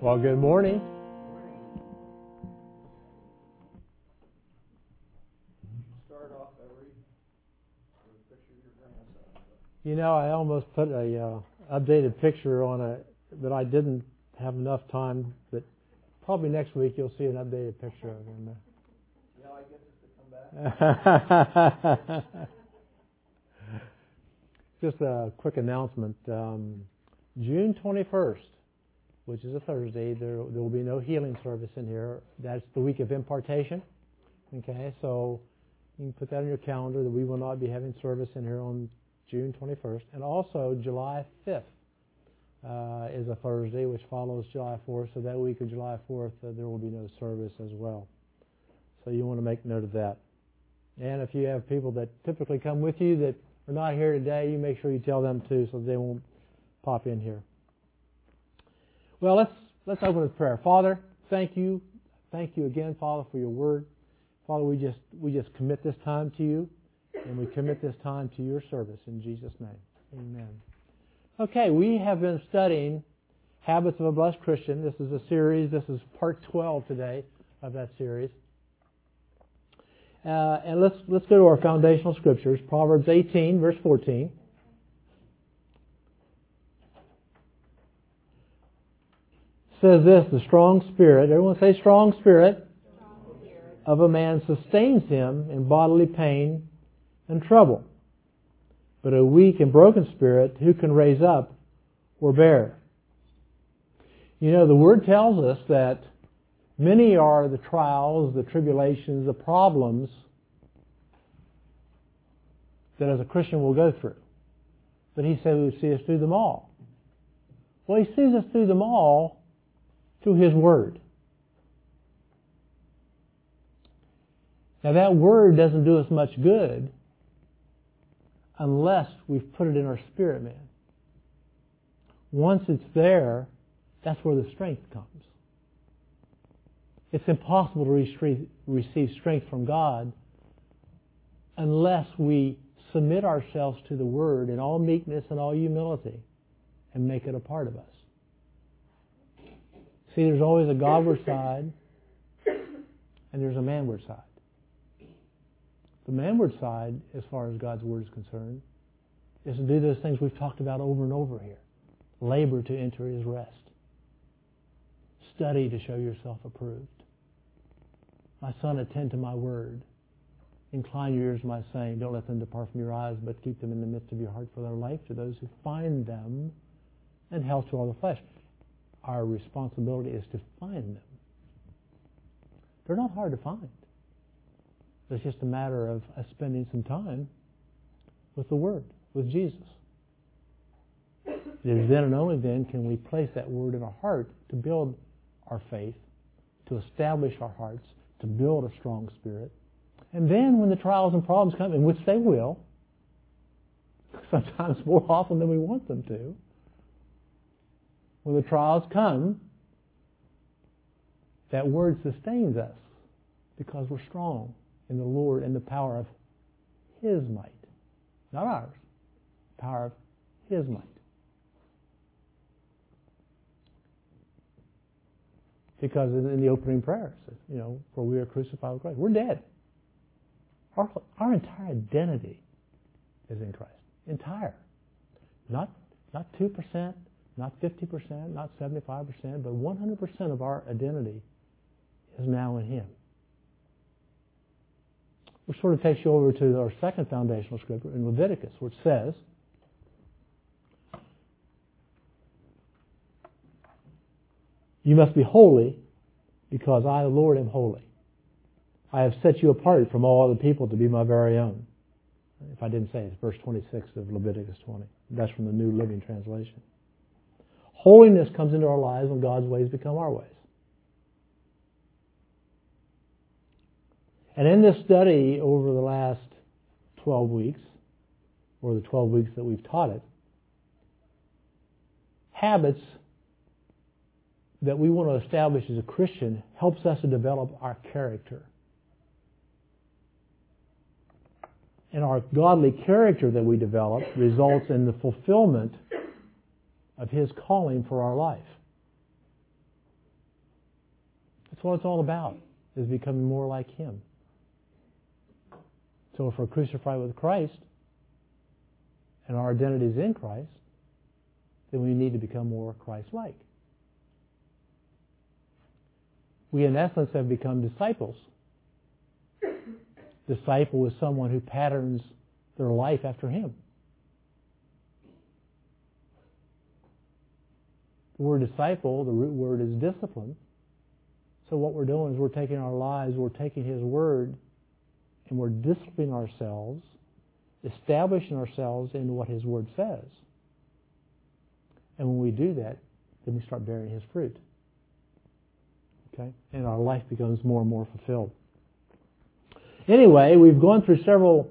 Well, good morning. Start off a picture of your grandson. You know, I almost put a uh, updated picture on it, but I didn't have enough time. But probably next week you'll see an updated picture of him. Yeah, I guess it's to come back. Just a quick announcement. Um, June 21st, which is a Thursday, there, there will be no healing service in here. That's the week of impartation. Okay, so you can put that on your calendar that we will not be having service in here on June 21st. And also, July 5th uh, is a Thursday, which follows July 4th. So that week of July 4th, uh, there will be no service as well. So you want to make note of that. And if you have people that typically come with you that are not here today, you make sure you tell them too, so they won't pop in here. Well, let's let's open with prayer. Father, thank you, thank you again, Father, for your word. Father, we just we just commit this time to you, and we commit this time to your service in Jesus' name. Amen. Okay, we have been studying Habits of a Blessed Christian. This is a series. This is part 12 today of that series. Uh, and let's let's go to our foundational scriptures. Proverbs 18, verse 14. Says this: the strong spirit. Everyone say strong spirit. Of a man sustains him in bodily pain and trouble. But a weak and broken spirit, who can raise up or bear? You know, the Word tells us that Many are the trials, the tribulations, the problems that as a Christian we'll go through. But he said he would see us through them all. Well, he sees us through them all through his word. Now that word doesn't do us much good unless we've put it in our spirit man. Once it's there, that's where the strength comes. It's impossible to receive strength from God unless we submit ourselves to the Word in all meekness and all humility and make it a part of us. See, there's always a Godward side and there's a manward side. The manward side, as far as God's Word is concerned, is to do those things we've talked about over and over here. Labor to enter His rest. Study to show yourself approved. My son, attend to my word. Incline your ears to my saying. Don't let them depart from your eyes, but keep them in the midst of your heart for their life to those who find them and health to all the flesh. Our responsibility is to find them. They're not hard to find. It's just a matter of us spending some time with the Word, with Jesus. It is then and only then can we place that Word in our heart to build our faith, to establish our hearts, to build a strong spirit. And then when the trials and problems come, in which they will, sometimes more often than we want them to, when the trials come, that word sustains us because we're strong in the Lord and the power of His might. Not ours. The power of His might. Because in the opening prayer, says, you know, for we are crucified with Christ. We're dead. Our, our entire identity is in Christ. Entire. Not, not 2%, not 50%, not 75%, but 100% of our identity is now in Him. Which sort of takes you over to our second foundational scripture in Leviticus, which says, You must be holy because I, the Lord, am holy. I have set you apart from all other people to be my very own. If I didn't say it, it's verse 26 of Leviticus 20. That's from the New Living Translation. Holiness comes into our lives when God's ways become our ways. And in this study over the last 12 weeks, or the 12 weeks that we've taught it, habits that we want to establish as a Christian helps us to develop our character. And our godly character that we develop results in the fulfillment of His calling for our life. That's what it's all about, is becoming more like Him. So if we're crucified with Christ, and our identity is in Christ, then we need to become more Christ-like. We, in essence, have become disciples. Disciple is someone who patterns their life after Him. The word disciple, the root word is discipline. So what we're doing is we're taking our lives, we're taking His Word, and we're disciplining ourselves, establishing ourselves in what His Word says. And when we do that, then we start bearing His fruit. Okay? And our life becomes more and more fulfilled. Anyway, we've gone through several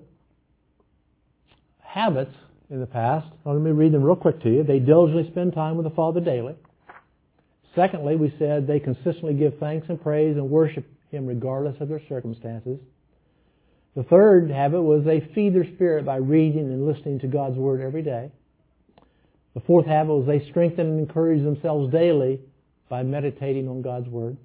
habits in the past. Let me read them real quick to you. They diligently spend time with the Father daily. Secondly, we said they consistently give thanks and praise and worship Him regardless of their circumstances. The third habit was they feed their spirit by reading and listening to God's Word every day. The fourth habit was they strengthen and encourage themselves daily by meditating on God's Word.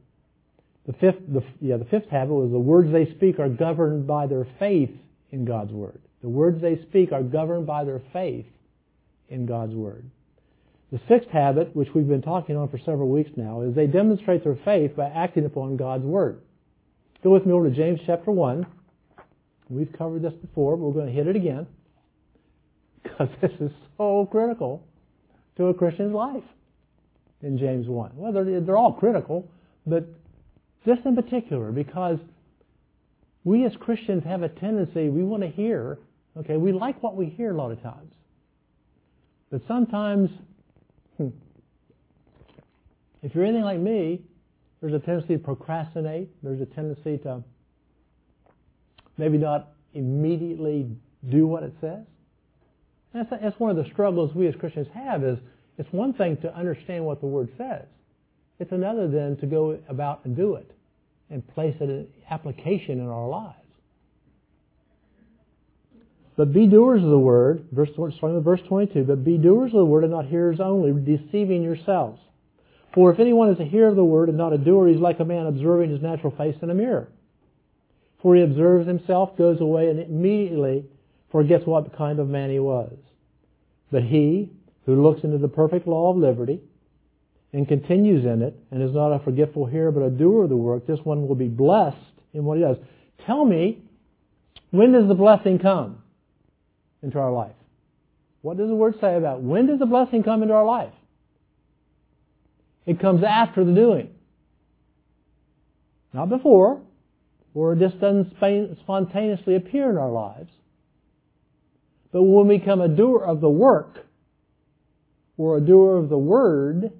The fifth, the, yeah, the fifth habit was the words they speak are governed by their faith in God's Word. The words they speak are governed by their faith in God's Word. The sixth habit, which we've been talking on for several weeks now, is they demonstrate their faith by acting upon God's Word. Go with me over to James chapter 1. We've covered this before, but we're going to hit it again because this is so critical to a Christian's life in James 1. Well, they're, they're all critical, but this in particular, because we as Christians have a tendency, we want to hear, okay, we like what we hear a lot of times. But sometimes Hmm. If you're anything like me, there's a tendency to procrastinate. There's a tendency to maybe not immediately do what it says. That's, that's one of the struggles we as Christians have is it's one thing to understand what the Word says. It's another then to go about and do it and place it in application in our lives. But be doers of the word, verse, starting with verse 22, but be doers of the word and not hearers only, deceiving yourselves. For if anyone is a hearer of the word and not a doer, he's like a man observing his natural face in a mirror. For he observes himself, goes away, and immediately forgets what kind of man he was. But he who looks into the perfect law of liberty and continues in it, and is not a forgetful hearer, but a doer of the work, this one will be blessed in what he does. Tell me, when does the blessing come? Into our life. What does the Word say about when does the blessing come into our life? It comes after the doing. Not before, or it just doesn't spontaneously appear in our lives. But when we become a doer of the work, or a doer of the Word,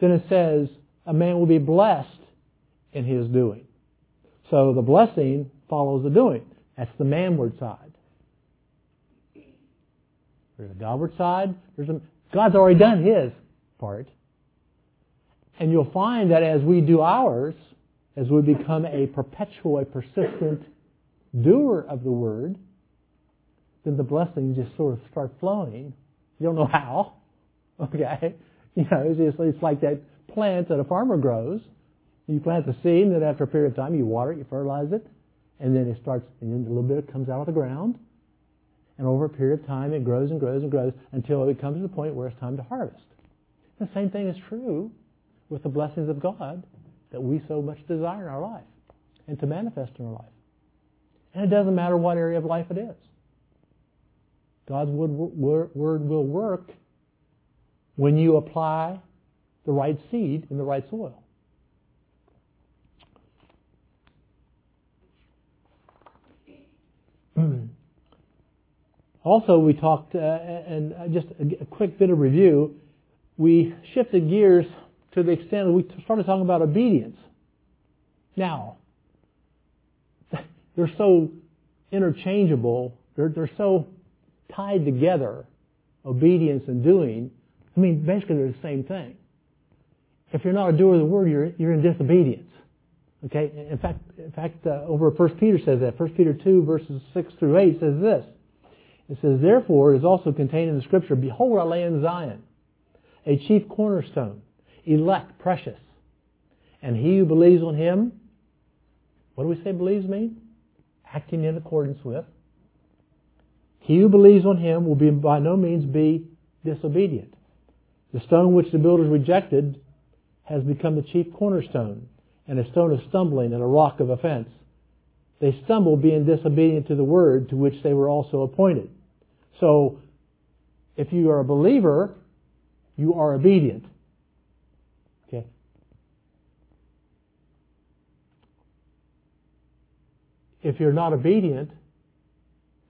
then it says a man will be blessed in his doing. So the blessing follows the doing. That's the manward side. There's a Godward side. There's a, God's already done His part. And you'll find that as we do ours, as we become a perpetual, a persistent doer of the Word, then the blessings just sort of start flowing. You don't know how. Okay? You know, it's just, it's like that plant that a farmer grows. You plant the seed, and then after a period of time, you water it, you fertilize it, and then it starts, and then a little bit comes out of the ground, and over a period of time it grows and grows and grows until it comes to the point where it's time to harvest. The same thing is true with the blessings of God that we so much desire in our life and to manifest in our life. And it doesn't matter what area of life it is. God's word will work when you apply the right seed in the right soil. Also, we talked, uh, and just a, quick bit of review, we shifted gears to the extent that we started talking about obedience. Now, they're so interchangeable, they're, they're so tied together, obedience and doing. I mean, basically they're the same thing. If you're not a doer of the word, you're, you're in disobedience. Okay? In fact, in fact, uh, over First Peter says that. First Peter 2 verses 6 through 8 says this. It says, Therefore it is also contained in the scripture, Behold, I lay in Zion a chief cornerstone, elect, precious, And he who believes on him, what do we say believes mean? Acting in accordance with. He who believes on him will be by no means be disobedient. The stone which the builders rejected has become the chief cornerstone, and a stone of stumbling and a rock of offense. They stumble being disobedient to the word to which they were also appointed. So, if you are a believer, you are obedient. Okay? If you're not obedient,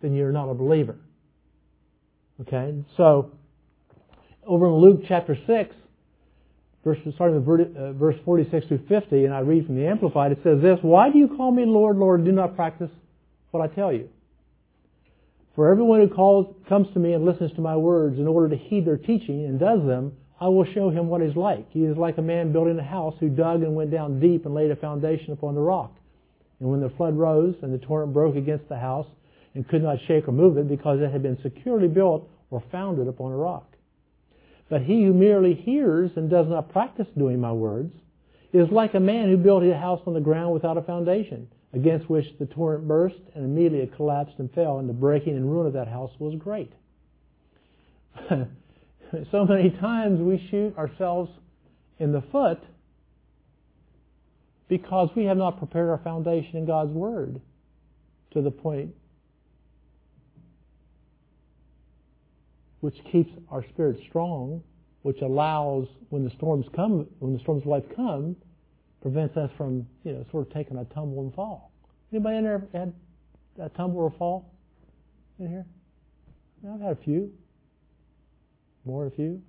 then you're not a believer. Okay? So, over in Luke chapter 6, verse, starting with uh, verse 46 through 50, and I read from the Amplified, it says this, Why do you call me Lord, Lord, do not practice what I tell you? For everyone who calls, comes to me and listens to my words in order to heed their teaching and does them, I will show him what he's like. He is like a man building a house who dug and went down deep and laid a foundation upon the rock. And when the flood rose and the torrent broke against the house and could not shake or move it because it had been securely built or founded upon a rock. But he who merely hears and does not practice doing my words is like a man who built his house on the ground without a foundation, against which the torrent burst and immediately it collapsed and fell, and the breaking and ruin of that house was great. so many times we shoot ourselves in the foot because we have not prepared our foundation in God's Word to the point which keeps our spirit strong, which allows when the storms come, when the storms of life come, prevents us from, you know, sort of taking a tumble and fall. Anybody in there had a tumble or fall in here? I've had a few, more than a few.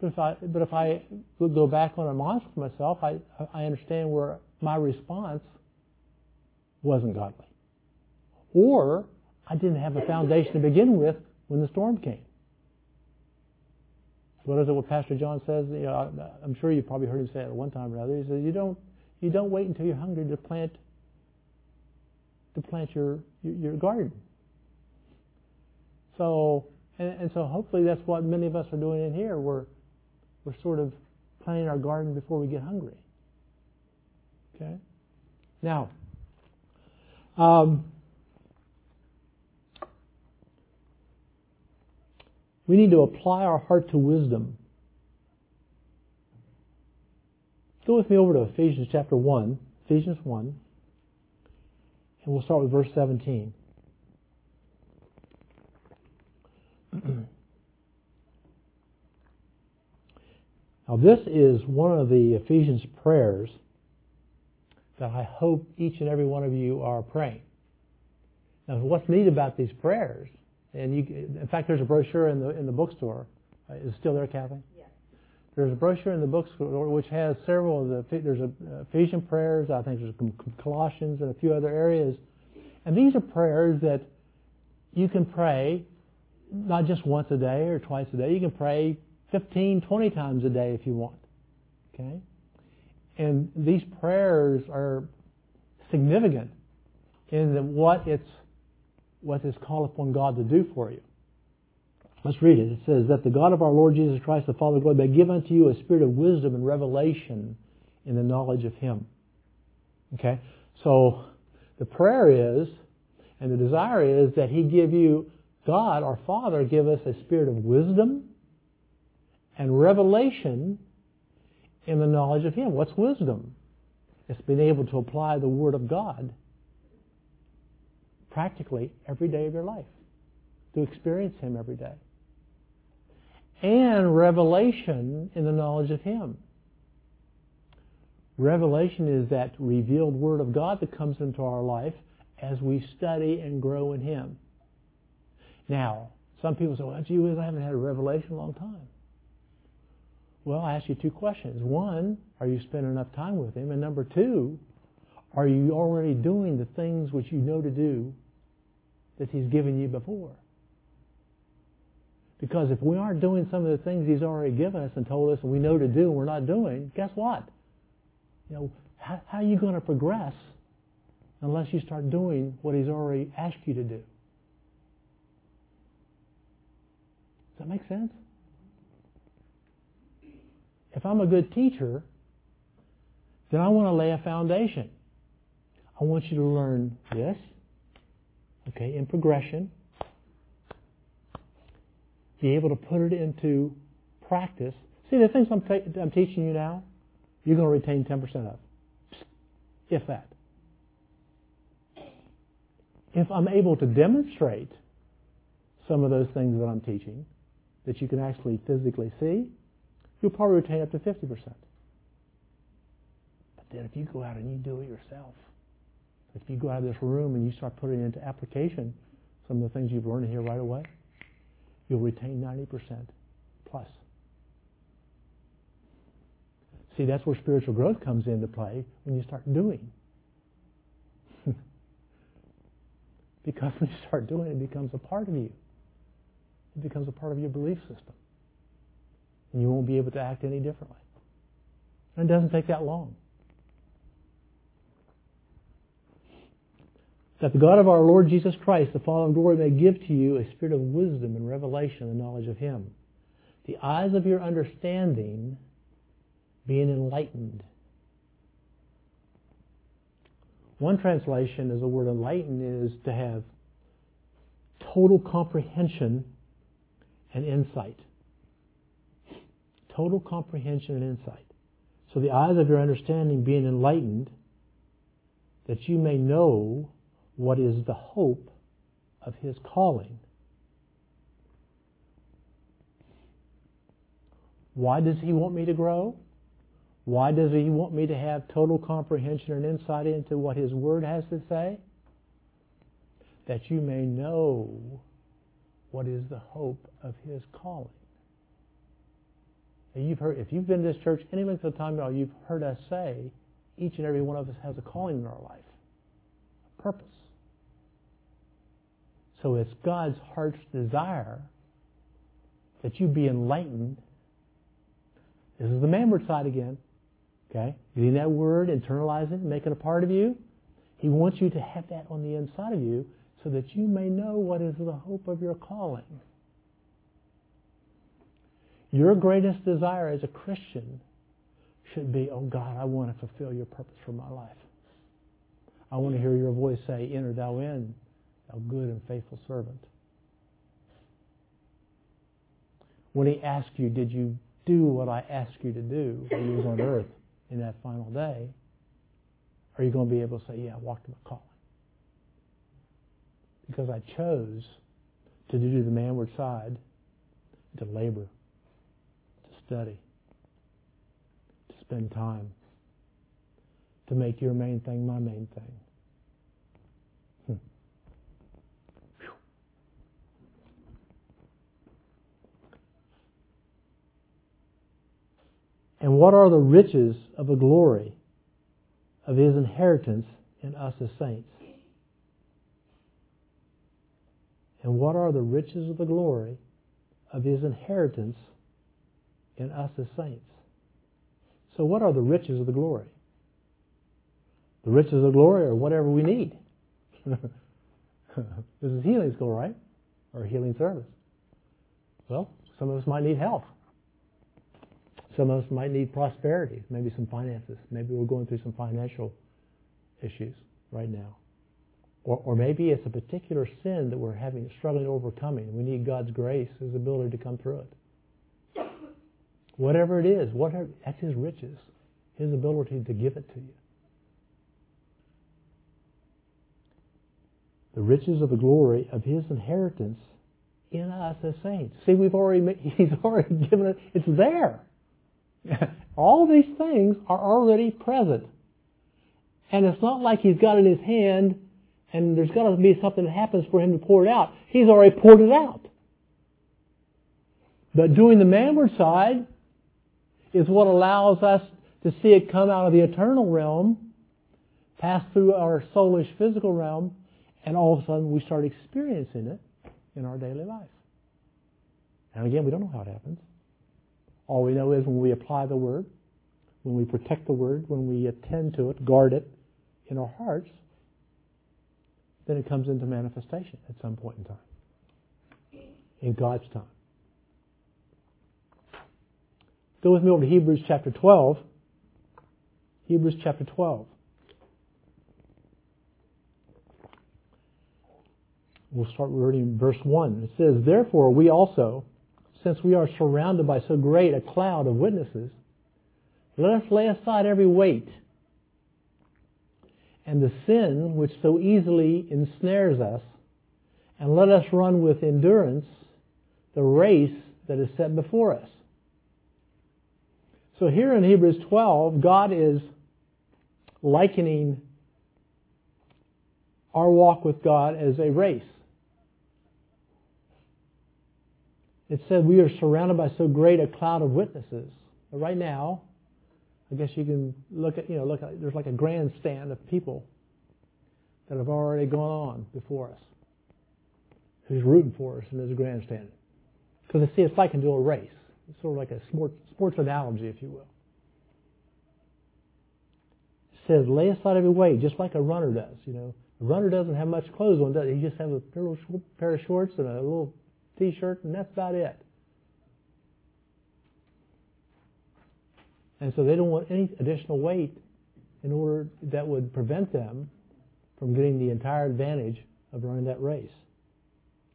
But if I, but if I go back on a monster myself, I, I understand where my response wasn't godly. Or I didn't have a foundation to begin with when the storm came. What is it? What Pastor John says? You know, I'm sure you probably heard him say it one time or another. He says, "You don't, you don't wait until you're hungry to plant, to plant your your garden." So, and, and so hopefully that's what many of us are doing in here. We're we're sort of planting our garden before we get hungry. Okay. Now, um, We need to apply our heart to wisdom. Go with me over to Ephesians chapter 1, Ephesians 1, and we'll start with verse 17. now, this is one of the Ephesians prayers that I hope each and every one of you are praying. Now, what's neat about these prayers and you, in fact, there's a brochure in the in the bookstore. Uh, is it still there, Kathy? Yes. There's a brochure in the bookstore which has several of the. There's a uh, Ephesian prayers. I think there's Colossians and a few other areas, and these are prayers that you can pray, not just once a day or twice a day. You can pray 15, 20 times a day if you want. Okay, and these prayers are significant in the, what it's what is called upon God to do for you. Let's read it. It says, That the God of our Lord Jesus Christ, the Father of glory, may give unto you a spirit of wisdom and revelation in the knowledge of Him. Okay? So, the prayer is, and the desire is, that He give you, God, our Father, give us a spirit of wisdom and revelation in the knowledge of Him. What's wisdom? It's being able to apply the Word of God practically every day of your life, to experience Him every day. And revelation in the knowledge of Him. Revelation is that revealed Word of God that comes into our life as we study and grow in Him. Now, some people say, well, gee whiz, I haven't had a revelation in a long time. Well, I ask you two questions. One, are you spending enough time with Him? And number two, are you already doing the things which you know to do that He's given you before. Because if we aren't doing some of the things He's already given us and told us and we know to do and we're not doing, guess what? You know, how, how are you going to progress unless you start doing what He's already asked you to do? Does that make sense? If I'm a good teacher then I want to lay a foundation. I want you to learn this, okay, in progression. Be able to put it into practice. See, the things I'm, I'm teaching you now, you're going to retain 10% of. If that. If I'm able to demonstrate some of those things that I'm teaching that you can actually physically see, you'll probably retain up to 50%. But then if you go out and you do it yourself, if you go out of this room and you start putting into application some of the things you've learned here right away, you'll retain 90% plus. See, that's where spiritual growth comes into play when you start doing. because when you start doing it, becomes a part of you. It becomes a part of your belief system. And you won't be able to act any differently. And it doesn't take that long. That the God of our Lord Jesus Christ, the Father of glory, may give to you a spirit of wisdom and revelation and knowledge of Him. The eyes of your understanding being enlightened. One translation is the word enlightened is to have total comprehension and insight. Total comprehension and insight. So the eyes of your understanding being enlightened, that you may know what is the hope of his calling. Why does he want me to grow? Why does he want me to have total comprehension and insight into what his word has to say? That you may know what is the hope of his calling. You've heard, if you've been to this church any length of time at all, you've heard us say each and every one of us has a calling in our life, a purpose. So it's God's heart's desire that you be enlightened. This is the manward side again. Okay? Getting that word, internalizing it, making it a part of you. He wants you to have that on the inside of you so that you may know what is the hope of your calling. Your greatest desire as a Christian should be, oh God, I want to fulfill your purpose for my life. I want to hear your voice say, enter thou in, thou good and faithful servant. When he asked you, did you do what I asked you to do when you was on earth in that final day? Are you going to be able to say, yeah, I walked in my calling? Because I chose to do the manward side, to labor, to study, to spend time, to make your main thing my main thing. Hmm. And what are the riches of the glory of his inheritance in us as saints? And what are the riches of the glory of his inheritance in us as saints? So, what are the riches of the glory? The riches of the glory are whatever we need. this is healing school, right? Or healing service. Well, some of us might need health. Some of us might need prosperity, maybe some finances. Maybe we're going through some financial issues right now. Or, or maybe it's a particular sin that we're having, struggling overcoming. We need God's grace, His ability to come through it. Whatever it is, whatever, that's His riches, His ability to give it to you. The riches of the glory of His inheritance in us as saints. See, we've already, He's already given it, it's there. All these things are already present. And it's not like He's got it in His hand and there's got to be something that happens for him to pour it out. He's already poured it out. But doing the manward side is what allows us to see it come out of the eternal realm, pass through our soulish physical realm, and all of a sudden we start experiencing it in our daily life. And again, we don't know how it happens. All we know is when we apply the Word, when we protect the Word, when we attend to it, guard it in our hearts, then it comes into manifestation at some point in time. In God's time. Go with me over to Hebrews chapter 12. Hebrews chapter 12. We'll start reading verse 1. It says, Therefore we also, since we are surrounded by so great a cloud of witnesses, let us lay aside every weight and the sin which so easily ensnares us, and let us run with endurance the race that is set before us. So here in Hebrews 12, God is likening our walk with God as a race. It said we are surrounded by so great a cloud of witnesses. But right now, I guess you can look at, you know, look at, there's like a grandstand of people that have already gone on before us who's rooting for us in this grandstand. Because see, it's like into a race. It's sort of like a sports, sports analogy, if you will. It says, lay aside every weight, just like a runner does. You know, a runner doesn't have much clothes on, does he? He just has a pair of shorts and a little t-shirt, and that's about it. And so they don't want any additional weight in order that would prevent them from getting the entire advantage of running that race.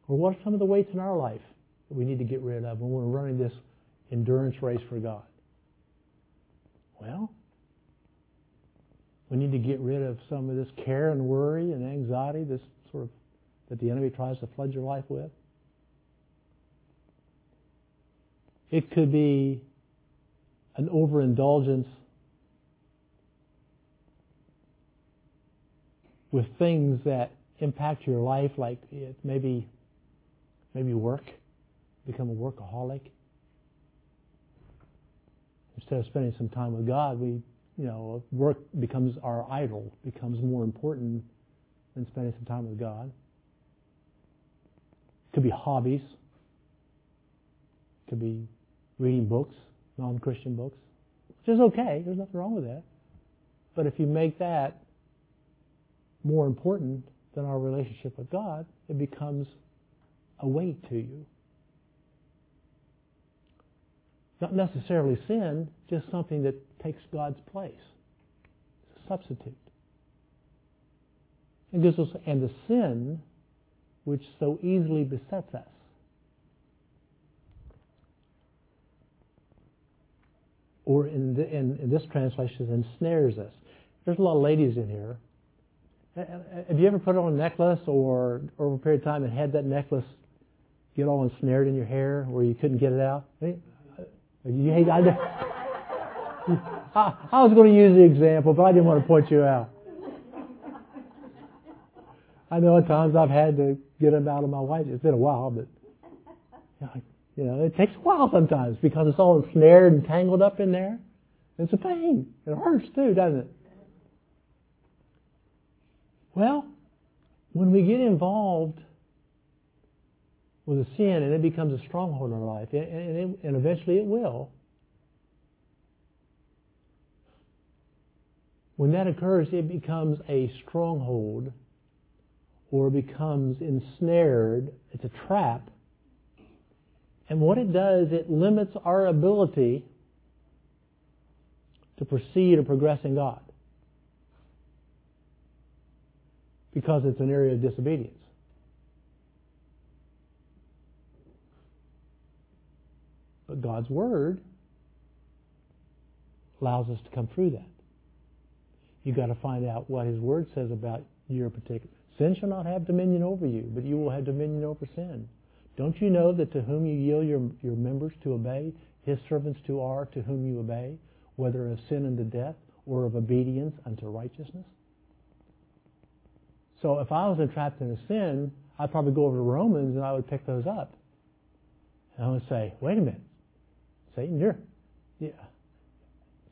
Or what are some of the weights in our life that we need to get rid of when we're running this endurance race for God? Well, we need to get rid of some of this care and worry and anxiety, this sort of that the enemy tries to flood your life with. It could be an overindulgence with things that impact your life, like maybe maybe work, become a workaholic. Instead of spending some time with God, we you know work becomes our idol, becomes more important than spending some time with God. It could be hobbies. It could be reading books, non-Christian books, which is okay. There's nothing wrong with that. But if you make that more important than our relationship with God, it becomes a weight to you. Not necessarily sin, just something that takes God's place. It's a substitute. And, gives us, and the sin which so easily besets us or in, the, in, in, this translation, ensnares us. There's a lot of ladies in here. Have you ever put on a necklace or over a period of time and had that necklace get all ensnared in your hair where you couldn't get it out? Uh, you hate, I, I was going to use the example, but I didn't want to point you out. I know at times I've had to get them out of my wife. It's been a while, but you know, you know, it takes a while sometimes because it's all ensnared and tangled up in there. It's a pain. It hurts too, doesn't it? Well, when we get involved with a sin and it becomes a stronghold in our life, and, it, and eventually it will, when that occurs, it becomes a stronghold or becomes ensnared. It's a trap and what it does, it limits our ability to proceed or progress in God. Because it's an area of disobedience. But God's Word allows us to come through that. You've got to find out what His Word says about your particular. Sin shall not have dominion over you, but you will have dominion over sin. Don't you know that to whom you yield your, your members to obey, his servants to are to whom you obey, whether of sin unto death or of obedience unto righteousness? So if I was entrapped in a sin, I'd probably go over to Romans and I would pick those up. And I would say, wait a minute. Satan, you're, yeah.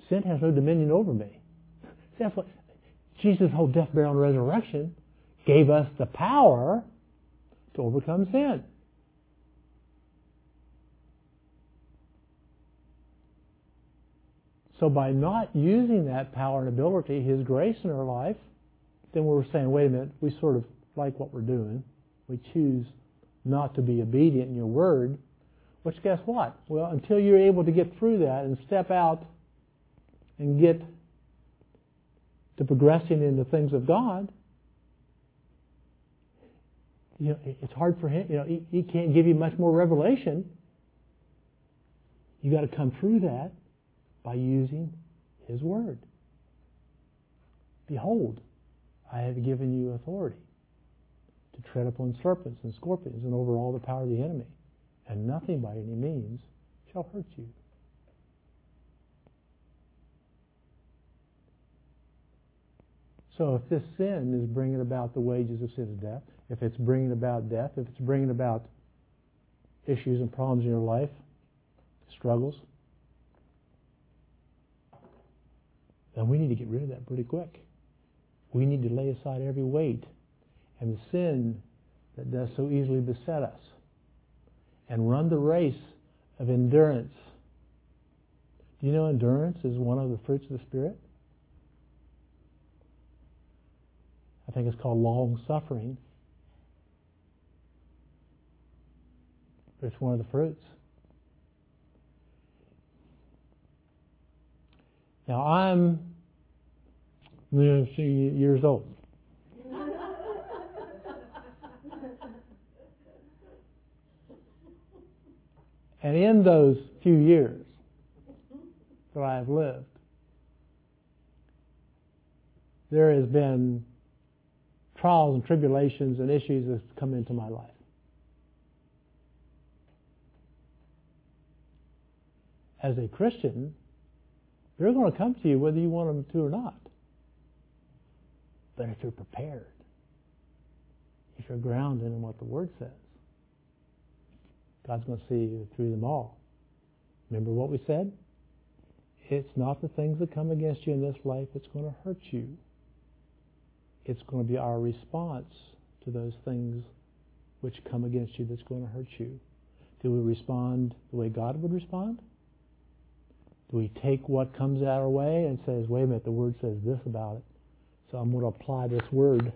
Sin has no dominion over me. See, that's what Jesus' whole death, burial, and resurrection gave us the power to overcome sin. So by not using that power and ability, His grace in our life, then we're saying, wait a minute, we sort of like what we're doing. We choose not to be obedient in your word. Which guess what? Well, until you're able to get through that and step out and get to progressing in the things of God, you know, it's hard for him. You know, he, he can't give you much more revelation. You got to come through that by using His Word. Behold, I have given you authority to tread upon serpents and scorpions and over all the power of the enemy, and nothing by any means shall hurt you. So if this sin is bringing about the wages of sin is death, if it's bringing about death, if it's bringing about issues and problems in your life, struggles, then we need to get rid of that pretty quick. We need to lay aside every weight and the sin that does so easily beset us and run the race of endurance. Do you know endurance is one of the fruits of the Spirit? I think it's called long suffering. But it's one of the fruits. Now I'm years old. and in those few years that I have lived, there has been trials and tribulations and issues that have come into my life. As a Christian, they're going to come to you whether you want them to or not. But if you're prepared, if you're grounded in what the Word says, God's going to see you through them all. Remember what we said? It's not the things that come against you in this life that's going to hurt you. It's going to be our response to those things which come against you that's going to hurt you. Do we respond the way God would respond? Do we take what comes our way and says, wait a minute, the word says this about it, so I'm going to apply this word,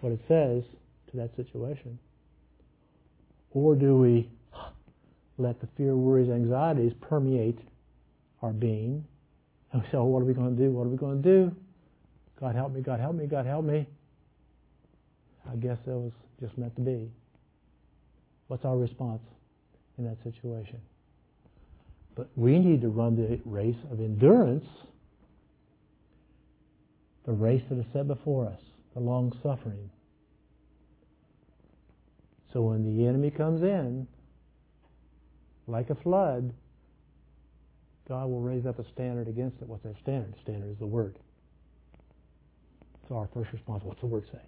what it says, to that situation? Or do we let the fear, worries, anxieties permeate our being? And we say, oh, what are we going to do? What are we going to do? God help me, God help me, God help me. I guess that was just meant to be. What's our response in that situation? But we need to run the race of endurance, the race that is set before us, the long suffering. So when the enemy comes in, like a flood, God will raise up a standard against it. What's that standard? Standard is the Word. So our first response, what's the Word say?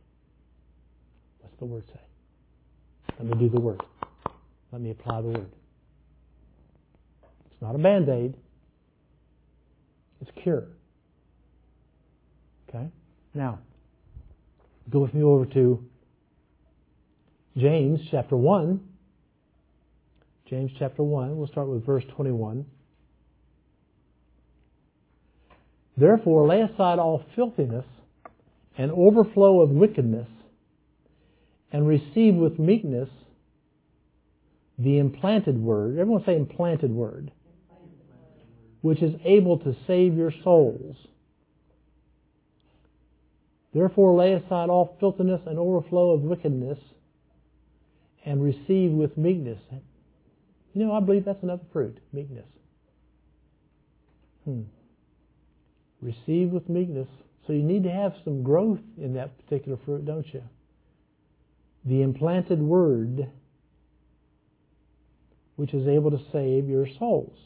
What's the Word say? Let me do the Word. Let me apply the Word. It's not a band aid, it's a cure. Okay? Now, go with me over to James chapter 1. James chapter 1, we'll start with verse 21. Therefore, lay aside all filthiness and overflow of wickedness, and receive with meekness the implanted word. Everyone say implanted word which is able to save your souls. Therefore lay aside all filthiness and overflow of wickedness and receive with meekness. You know, I believe that's another fruit, meekness. Hmm. Receive with meekness. So you need to have some growth in that particular fruit, don't you? The implanted word, which is able to save your souls.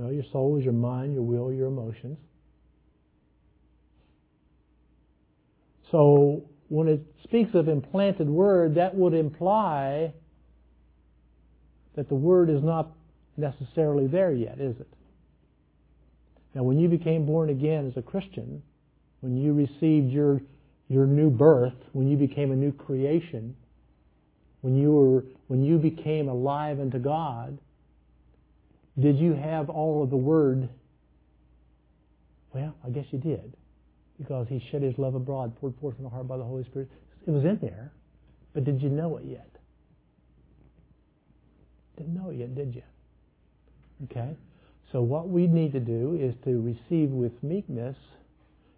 Well, your soul is your mind, your will, your emotions. So when it speaks of implanted word, that would imply that the word is not necessarily there yet, is it? Now, when you became born again as a Christian, when you received your your new birth, when you became a new creation, when you were when you became alive unto God, did you have all of the Word? Well, I guess you did. Because He shed His love abroad, poured forth in the heart by the Holy Spirit. It was in there. But did you know it yet? Didn't know it yet, did you? Okay? So what we need to do is to receive with meekness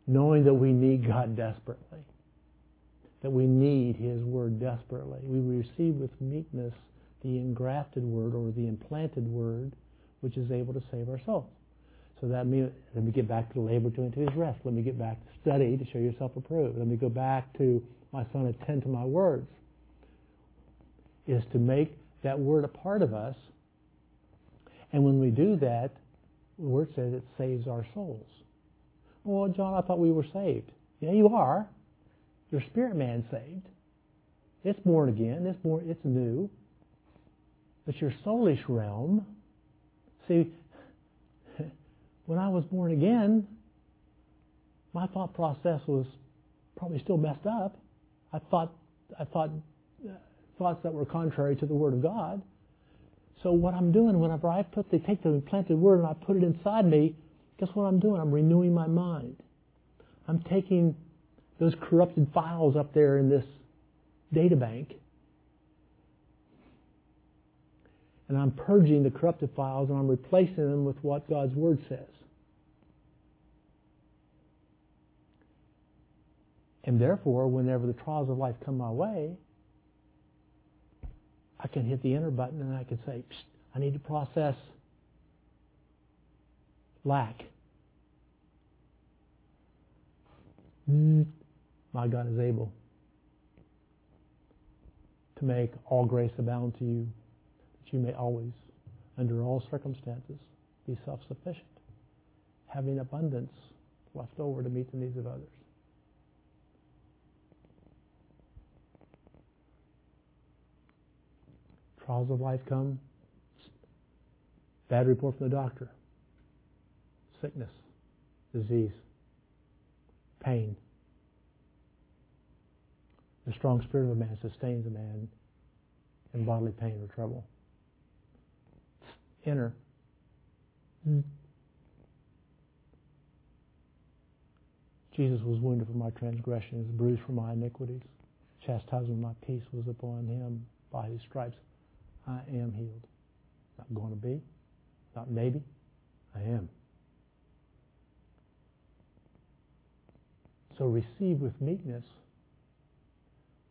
knowing that we need God desperately, that we need His Word desperately. We receive with meekness the engrafted Word or the implanted Word, which is able to save our souls. So that means, let me get back to the labor to his rest. Let me get back to study to show yourself approved. Let me go back to my son, attend to my words. Is to make that word a part of us. And when we do that, the word says it saves our souls. Well, John, I thought we were saved. Yeah, you are. Your spirit man saved. It's born again. It's born. It's new. But your soulish realm. See, when I was born again, my thought process was probably still messed up. I thought I thought uh, thoughts that were contrary to the Word of God. So what I'm doing whenever I put the take the implanted Word and I put it inside me, guess what I'm doing? I'm renewing my mind. I'm taking those corrupted files up there in this data bank and I'm purging the corrupted files and I'm replacing them with what God's Word says. And therefore, whenever the trials of life come my way, I can hit the enter button and I can say, I need to process lack. My God is able to make all grace abound to you, you may always, under all circumstances, be self sufficient, having abundance left over to meet the needs of others. Trials of life come. Bad report from the doctor. Sickness, disease, pain. The strong spirit of a man sustains a man in bodily pain or trouble. Inner. Hmm. Jesus was wounded for my transgressions, bruised for my iniquities. Chastisement of my peace was upon him. By his stripes I am healed. Not going to be, not maybe, I am. So receive with meekness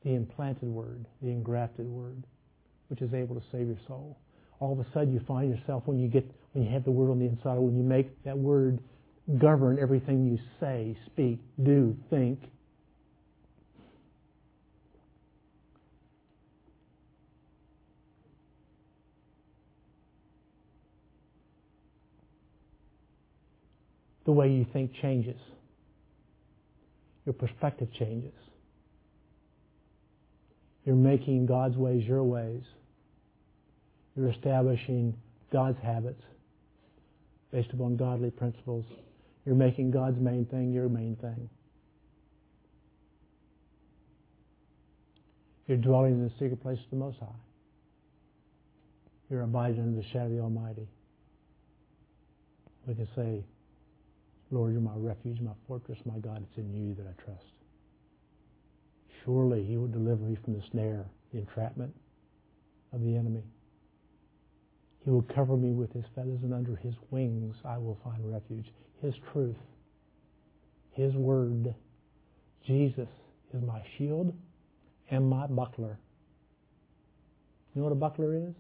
the implanted word, the engrafted word, which is able to save your soul. All of a sudden, you find yourself when you get when you have the word on the inside, when you make that word govern everything you say, speak, do, think, the way you think changes. Your perspective changes. You're making God's ways your ways. You're establishing God's habits based upon godly principles. You're making God's main thing your main thing. You're dwelling in the secret place of the Most High. You're abiding under the shadow of the Almighty. We can say, Lord, you're my refuge, my fortress, my God. It's in you that I trust. Surely he will deliver me from the snare, the entrapment of the enemy. He will cover me with his feathers, and under his wings I will find refuge. His truth, his word, Jesus is my shield and my buckler. You know what a buckler is?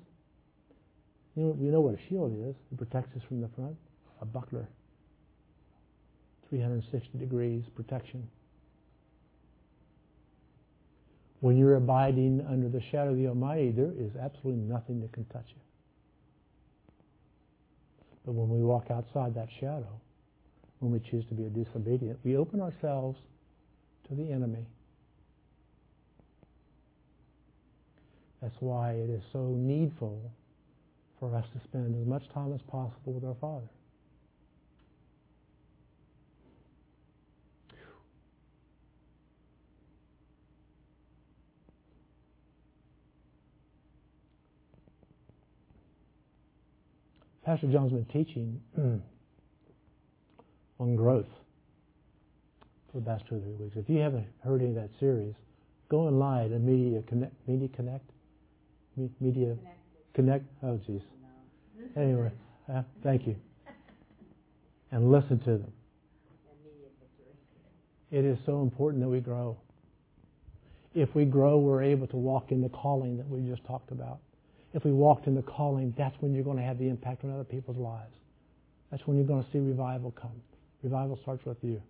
You know, you know what a shield is. It protects us from the front. A buckler 360 degrees protection. When you're abiding under the shadow of the Almighty, there is absolutely nothing that can touch you. But when we walk outside that shadow, when we choose to be a disobedient, we open ourselves to the enemy. That's why it is so needful for us to spend as much time as possible with our Father. Pastor John's been teaching on growth for the past two or three weeks. If you haven't heard any of that series, go online at Media Connect. Media Connect. Media Connect. Oh, jeez. No. Anyway, uh, thank you. And listen to them. It is so important that we grow. If we grow, we're able to walk in the calling that we just talked about. If we walked in the calling, that's when you're going to have the impact on other people's lives. That's when you're going to see revival come. Revival starts with you.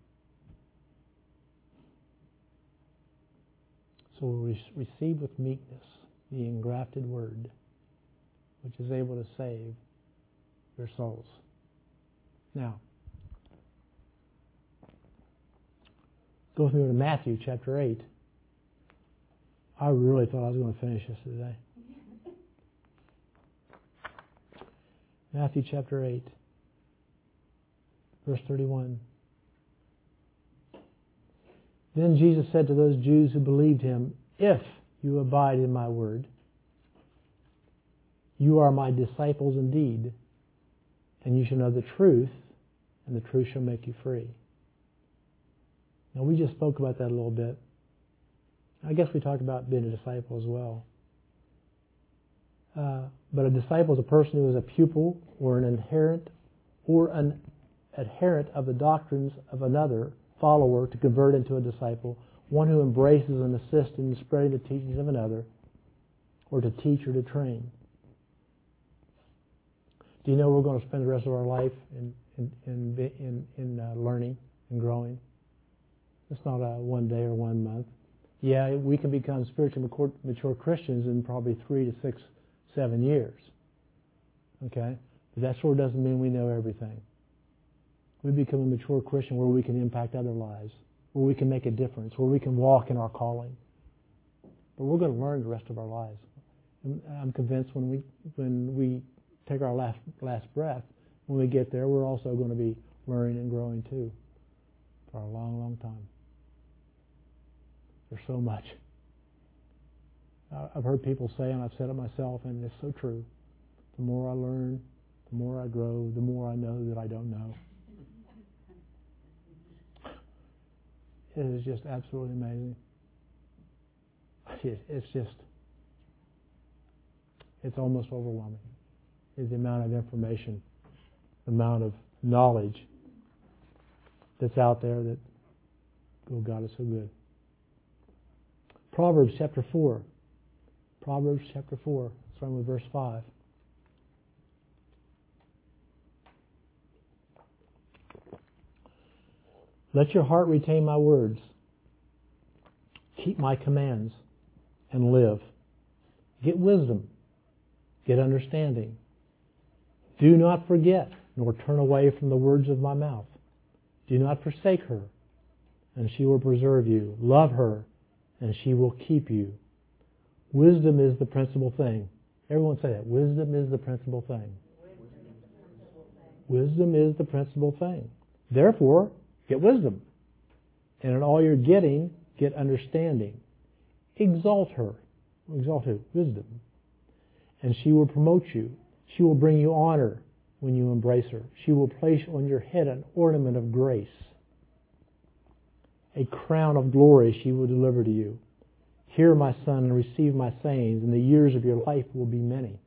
So we receive with meekness the engrafted word, which is able to save your souls. Now, go with me to Matthew chapter 8. I really thought I was going to finish this today. Matthew chapter 8, verse 31. Then Jesus said to those Jews who believed him, If you abide in my word, you are my disciples indeed, and you shall know the truth, and the truth shall make you free. Now, we just spoke about that a little bit. I guess we talked about being a disciple as well. Uh, but a disciple is a person who is a pupil or an inherent or an adherent of the doctrines of another follower to convert into a disciple, one who embraces and assists in spreading the teachings of another, or to teach or to train. Do you know we're going to spend the rest of our life in in in in, in uh, learning and growing? It's not a one day or one month. Yeah, we can become spiritually mature Christians in probably three to six, seven years. Okay, but that sure doesn't mean we know everything we become a mature Christian where we can impact other lives, where we can make a difference, where we can walk in our calling. But we're going to learn the rest of our lives. And I'm convinced when we when we take our last last breath, when we get there, we're also going to be learning and growing too for a long, long time. There's so much. I've heard people say, and I've said it myself, and it's so true. The more I learn, the more I grow, the more I know that I don't know. It is just absolutely amazing. It's just, it's almost overwhelming. Is the amount of information, the amount of knowledge that's out there that, oh, God is so good. Proverbs chapter 4. Proverbs chapter 4, starting with verse 5. Let your heart retain my words. Keep my commands and live. Get wisdom. Get understanding. Do not forget nor turn away from the words of my mouth. Do not forsake her, and she will preserve you. Love her, and she will keep you. Wisdom is the principal thing. Everyone say that. Wisdom is the principal thing. Wisdom is the principal thing. Therefore, Get wisdom. And in all you're getting, get understanding. Exalt her. Exalt who? Wisdom. And she will promote you. She will bring you honor when you embrace her. She will place on your head an ornament of grace. A crown of glory she will deliver to you. Hear, my son, and receive my sayings, and the years of your life will be many.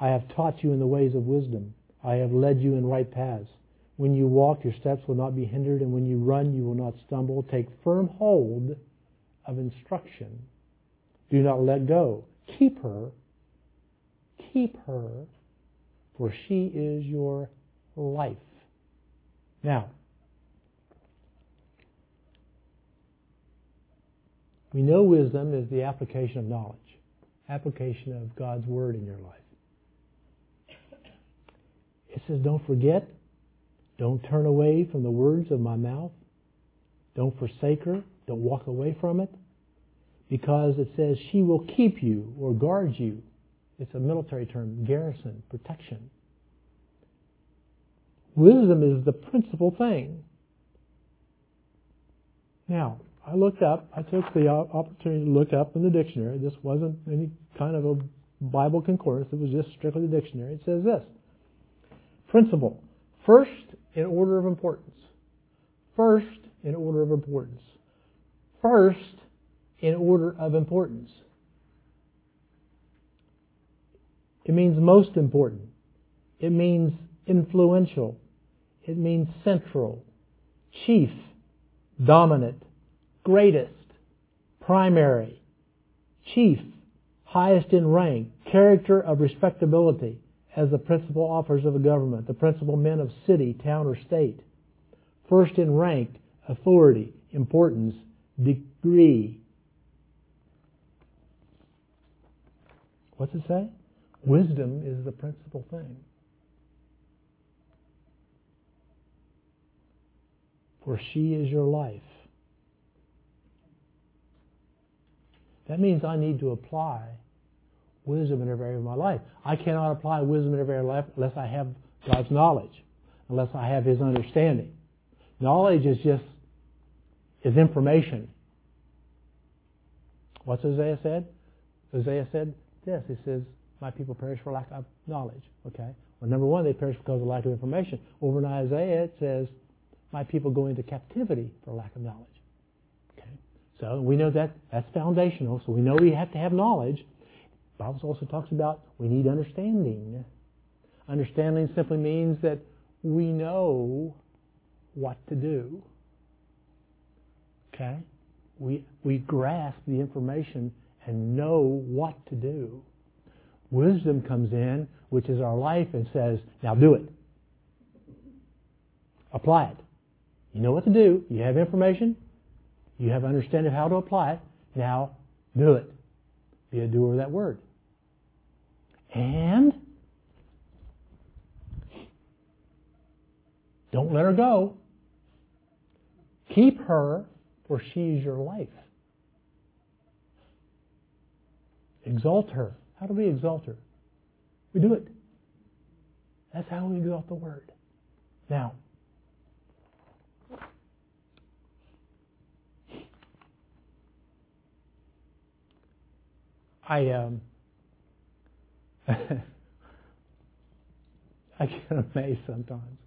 I have taught you in the ways of wisdom. I have led you in right paths. When you walk, your steps will not be hindered, and when you run, you will not stumble. Take firm hold of instruction. Do not let go. Keep her. Keep her, for she is your life. Now, we know wisdom is the application of knowledge, application of God's word in your life. It says, don't forget don't turn away from the words of my mouth. Don't forsake her. Don't walk away from it. Because it says she will keep you or guard you. It's a military term, garrison, protection. Wisdom is the principal thing. Now, I looked up, I took the opportunity to look up in the dictionary. This wasn't any kind of a Bible concordance, it was just strictly the dictionary. It says this Principle. First in order of importance. First in order of importance. First in order of importance. It means most important. It means influential. It means central, chief, dominant, greatest, primary, chief, highest in rank, character of respectability as the principal officers of a government, the principal men of city, town, or state. First in rank, authority, importance, degree. What's it say? Wisdom is the principal thing. For she is your life. That means I need to apply wisdom in every area of my life. I cannot apply wisdom in every area of life unless I have God's knowledge, unless I have His understanding. Knowledge is just is information. What's Isaiah said? Hosea said this. He says, "My people perish for lack of knowledge." Okay. Well, number one, they perish because of lack of information. Over in Isaiah, it says, "My people go into captivity for lack of knowledge." So we know that that's foundational. So we know we have to have knowledge. The Bible also talks about we need understanding. Understanding simply means that we know what to do. Okay? We, we grasp the information and know what to do. Wisdom comes in, which is our life, and says, now do it. Apply it. You know what to do. You have information. You have understanding of how to apply it. Now do it. Be a doer of that word. And don't let her go. Keep her, for she is your life. Exalt her. How do we exalt her? We do it. That's how we exalt the word. Now, I um, I get amazed sometimes,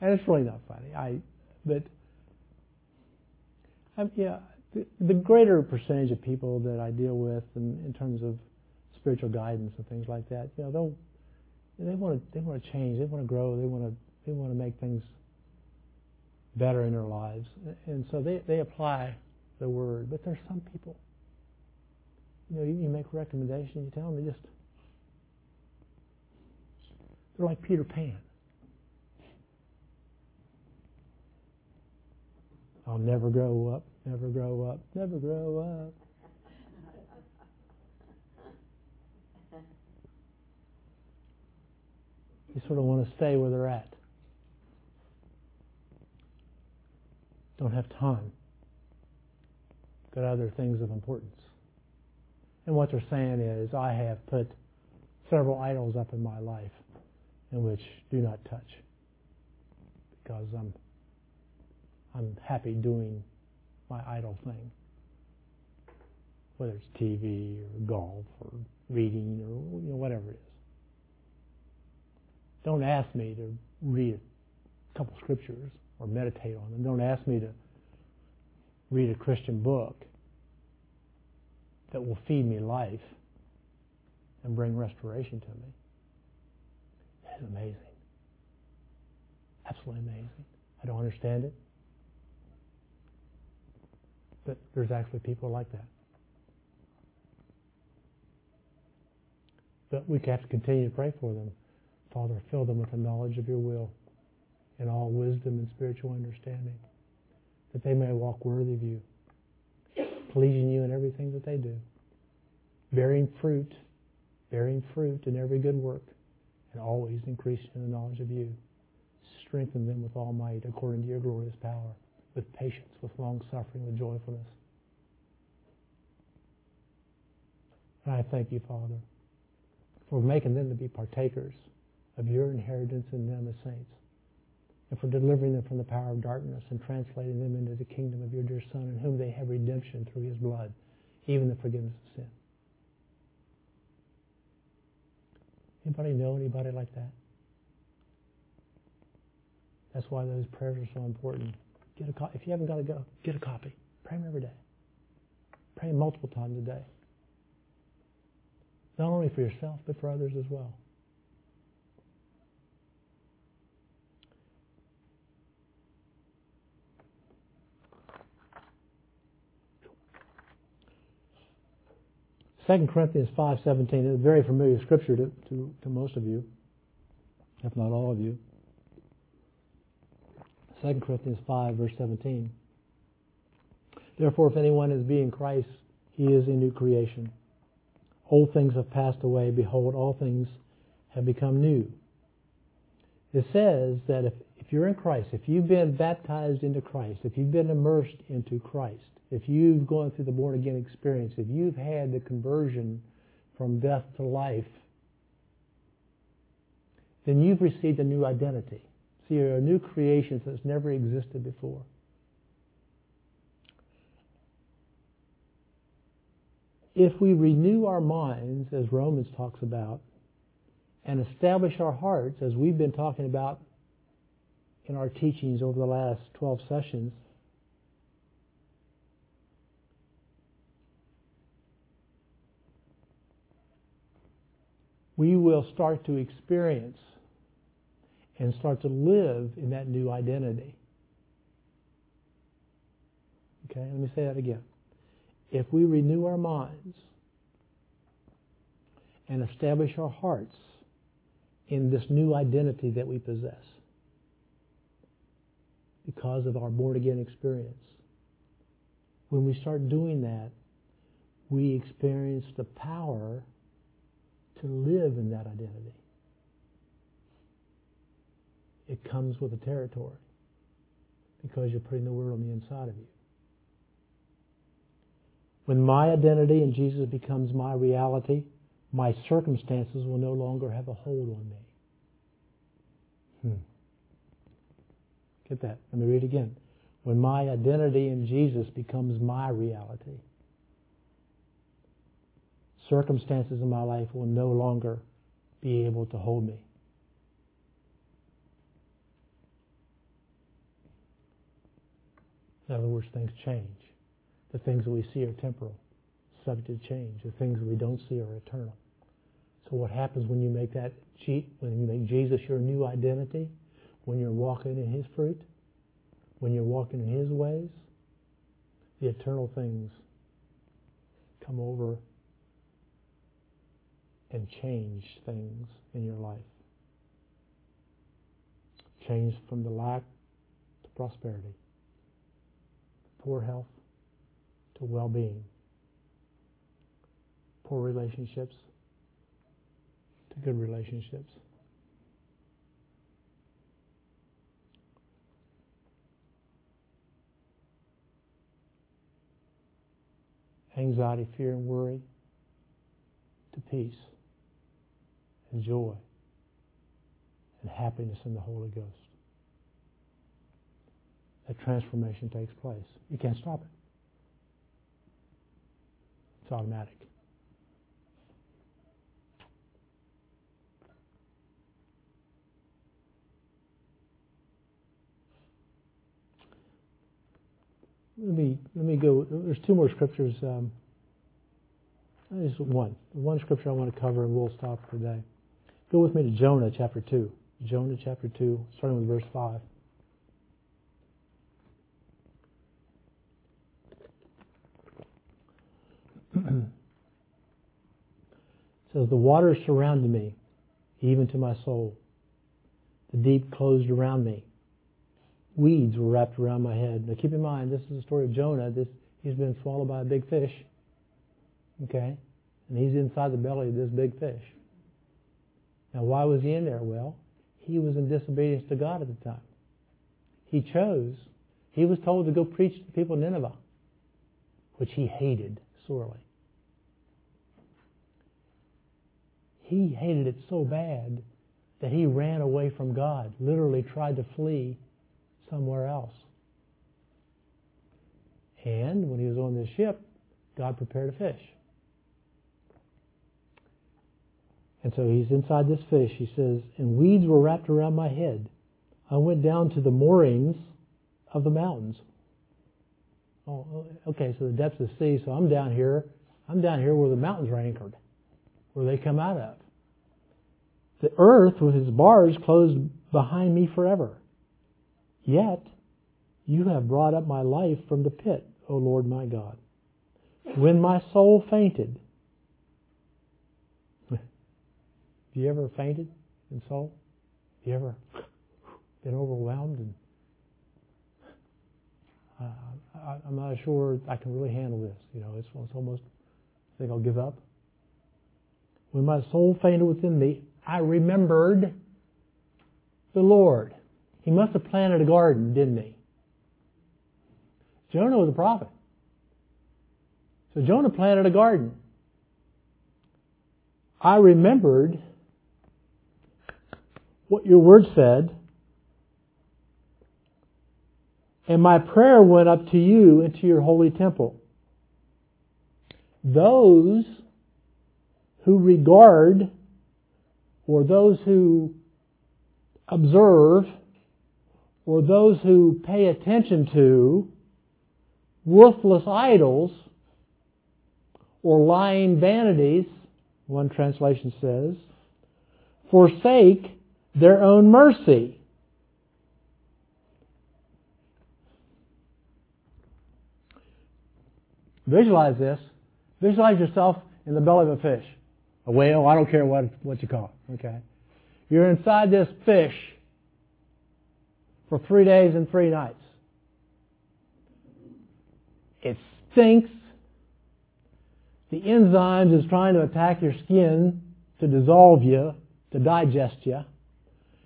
and it's really not funny. I but I, yeah, the, the, greater percentage of people that I deal with in, in terms of spiritual guidance and things like that, you know, they'll they want to they want to change, they want to grow, they want to they want to make things better in their lives, and so they they apply the word. But there's some people, you know, you, you make a recommendation, you tell them they just they're like Peter Pan. I'll never grow up, never grow up, never grow up. You sort of want to stay where they're at. Don't have time. Got other things of importance. And what they're saying is, I have put several idols up in my life in which do not touch because I'm I'm happy doing my idol thing, whether it's TV or golf or reading or you know, whatever it is. Don't ask me to read a couple scriptures or meditate on them. Don't ask me to read a Christian book that will feed me life and bring restoration to me. It's amazing. Absolutely amazing. I don't understand it. But there's actually people like that. But we have to continue to pray for them. Father, fill them with the knowledge of your will and all wisdom and spiritual understanding, that they may walk worthy of you, pleasing you in everything that they do, bearing fruit, bearing fruit in every good work, and always increasing in the knowledge of you. Strengthen them with all might according to your glorious power with patience, with long suffering, with joyfulness. And I thank you, Father, for making them to be partakers of your inheritance in them as saints, and for delivering them from the power of darkness and translating them into the kingdom of your dear Son, in whom they have redemption through his blood, even the forgiveness of sin. Anybody know anybody like that? That's why those prayers are so important. Get a co- if you haven't got to go, get a copy. Pray them every day. Pray multiple times a day. Not only for yourself, but for others as well. 2 Corinthians 5.17 is a very familiar scripture to, to, to most of you, if not all of you. 2 Corinthians 5, verse 17. Therefore, if anyone is being Christ, he is a new creation. Old things have passed away. Behold, all things have become new. It says that if, if you're in Christ, if you've been baptized into Christ, if you've been immersed into Christ, if you've gone through the born again experience, if you've had the conversion from death to life, then you've received a new identity. See, you're a new creation that's never existed before. If we renew our minds, as Romans talks about, and establish our hearts, as we've been talking about in our teachings over the last 12 sessions, we will start to experience and start to live in that new identity. Okay, let me say that again. If we renew our minds and establish our hearts in this new identity that we possess because of our born again experience, when we start doing that, we experience the power to live in that identity. It comes with the territory because you're putting the Word on the inside of you. When my identity in Jesus becomes my reality, my circumstances will no longer have a hold on me. Hmm. That? Let me read again. When my identity in Jesus becomes my reality, circumstances in my life will no longer be able to hold me. In other words, things change. The things that we see are temporal, subject to change. The things that we don't see are eternal. So what happens when you make that cheat, when you make Jesus your new identity, when you're walking in His fruit, when you're walking in His ways, the eternal things come over and change things in your life. Change from the lack to prosperity, poor health to well being, poor relationships to good relationships. Anxiety, fear, and worry to peace and joy and happiness in the Holy Ghost. That transformation takes place. You can't stop it. It's automatic. Let me let me go. There's two more scriptures. Um, there's one. One scripture I want to cover, and we'll stop for today. Go with me to Jonah chapter two. Jonah chapter two, starting with verse five. says, The waters surrounded me, even to my soul. The deep closed around me. Weeds were wrapped around my head. Now keep in mind, this is the story of Jonah. This, he's been swallowed by a big fish. Okay? And he's inside the belly of this big fish. Now, why was he in there? Well, he was in disobedience to God at the time. He chose, he was told to go preach to the people of Nineveh, which he hated sorely. he hated it so bad that he ran away from God, literally tried to flee somewhere else. And when he was on this ship, God prepared a fish. And so he's inside this fish. He says, and weeds were wrapped around my head. I went down to the moorings of the mountains. Oh, oh okay, so the depths of the sea. So I'm down here. I'm down here where the mountains are anchored, where they come out of. The earth with its bars closed behind me forever. Yet you have brought up my life from the pit, O Lord my God. When my soul fainted, Have you ever fainted in soul? Have you ever been overwhelmed and uh, I, I'm not sure I can really handle this. You know, it's, it's almost I think I'll give up. When my soul fainted within me, I remembered the Lord. He must have planted a garden, didn't he? Jonah was a prophet. So Jonah planted a garden. I remembered what your word said, and my prayer went up to you into your holy temple. Those who regard or those who observe or those who pay attention to worthless idols or lying vanities, one translation says, forsake their own mercy. Visualize this. Visualize yourself in the belly of a fish. A whale, I don't care what, what you call it, okay? You're inside this fish for three days and three nights. It stinks. The enzymes is trying to attack your skin to dissolve you, to digest you.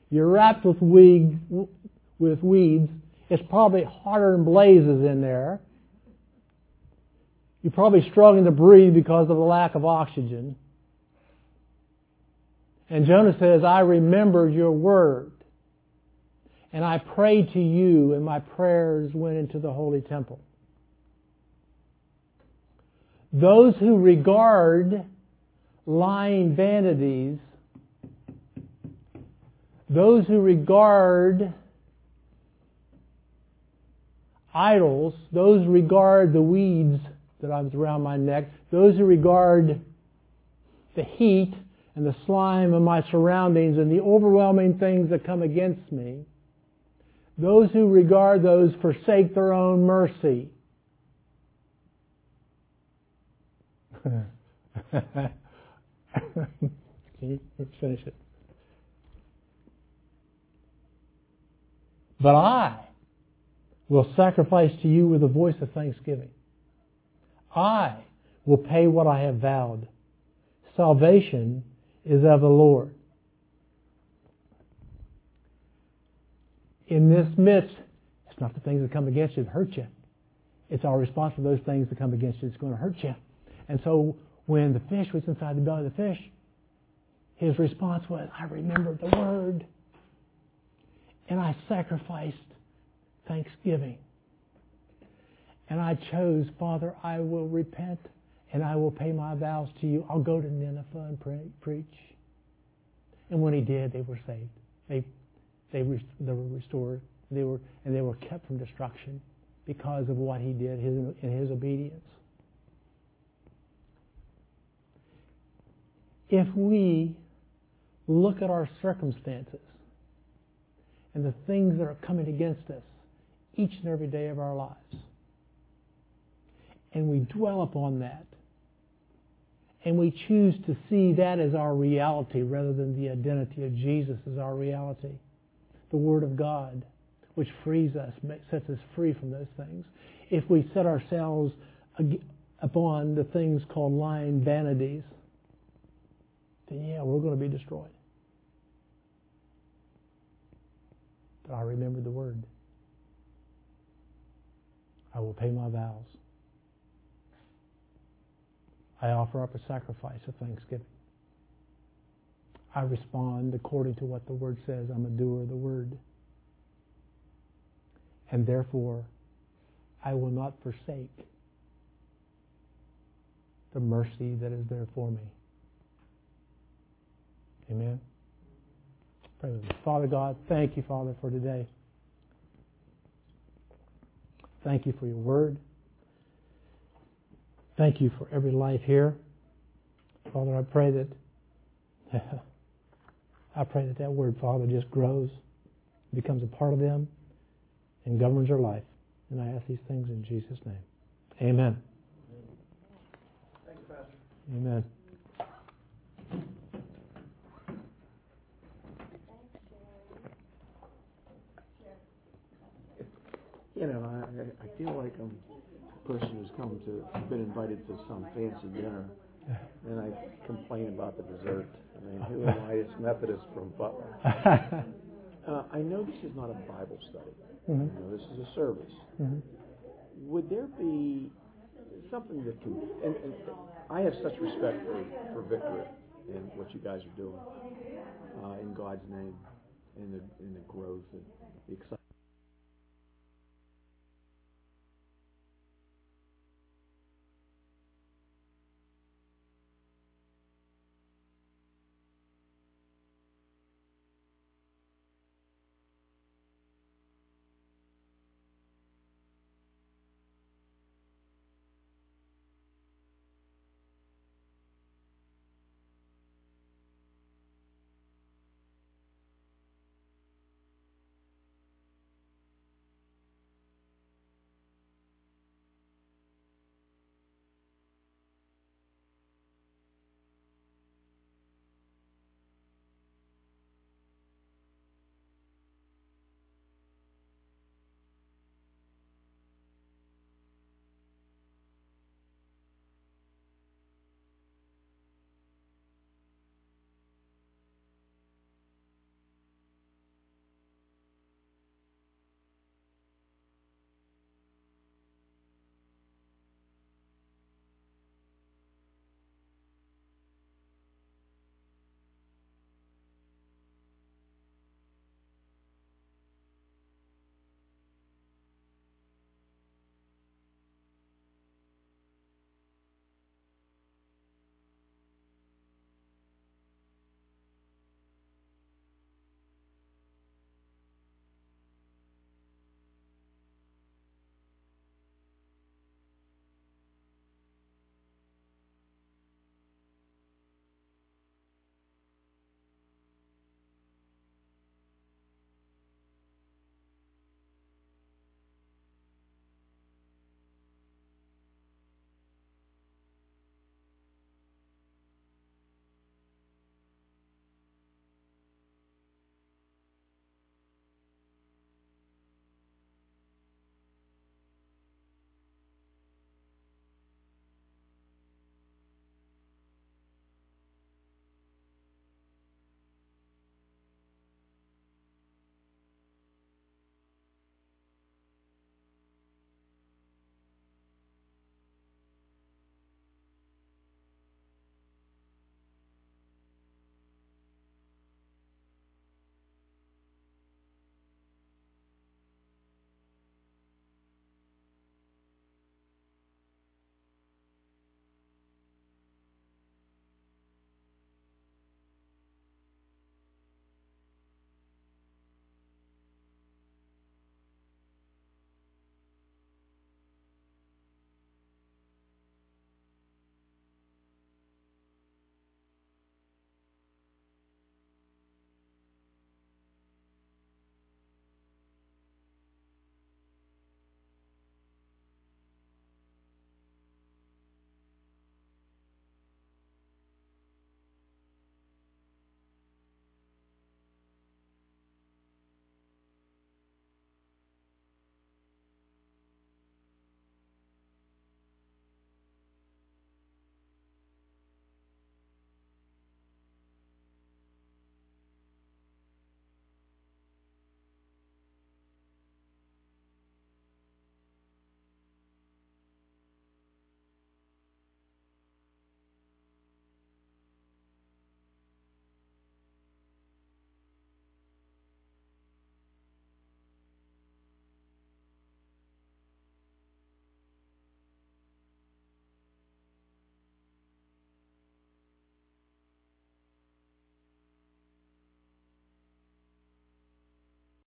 You're wrapped with weeds, with weeds. It's probably hotter than blazes in there. You're probably struggling to breathe because of the lack of oxygen. And Jonah says, I remembered your word. And I prayed to you, and my prayers went into the holy temple. Those who regard lying vanities, those who regard idols, those regard the weeds that I was around my neck, those who regard the heat and the slime of my surroundings and the overwhelming things that come against me, those who regard those forsake their own mercy. Can you finish it? But I will sacrifice to you with a voice of thanksgiving. I will pay what I have vowed. Salvation is of the Lord. In this midst, it's not the things that come against you that hurt you. It's our response to those things that come against you that's going to hurt you. And so when the fish was inside the belly of the fish, his response was, I remembered the word. And I sacrificed thanksgiving. And I chose, Father, I will repent and I will pay my vows to you. I'll go to Nineveh and preach. And when he did, they were saved. They, they, they were restored. They were, and they were kept from destruction because of what he did his, in his obedience. If we look at our circumstances and the things that are coming against us each and every day of our lives, and we dwell upon that, and we choose to see that as our reality rather than the identity of Jesus as our reality, the Word of God, which frees us, sets us free from those things. If we set ourselves upon the things called lying vanities, then yeah, we're going to be destroyed. But I remember the word. I will pay my vows. I offer up a sacrifice of thanksgiving. I respond according to what the word says. I'm a doer of the word. And therefore, I will not forsake the mercy that is there for me. Amen. Pray with me. Father God, thank you, Father, for today. Thank you for your word. Thank you for every life here. Father, I pray that I pray that that word, Father, just grows, becomes a part of them, and governs their life. And I ask these things in Jesus' name. Amen. Thank you, Pastor. Amen. You know, I, I feel like I'm a person who's come to, been invited to some fancy dinner and I complain about the dessert. I mean, who am I, It's Methodist from Butler? Uh, I know this is not a Bible study. Mhm. You know, this is a service. Mhm. Would there be something that can? And, and I have such respect for for Victor and what you guys are doing uh, in God's name, and the in the growth and the excitement.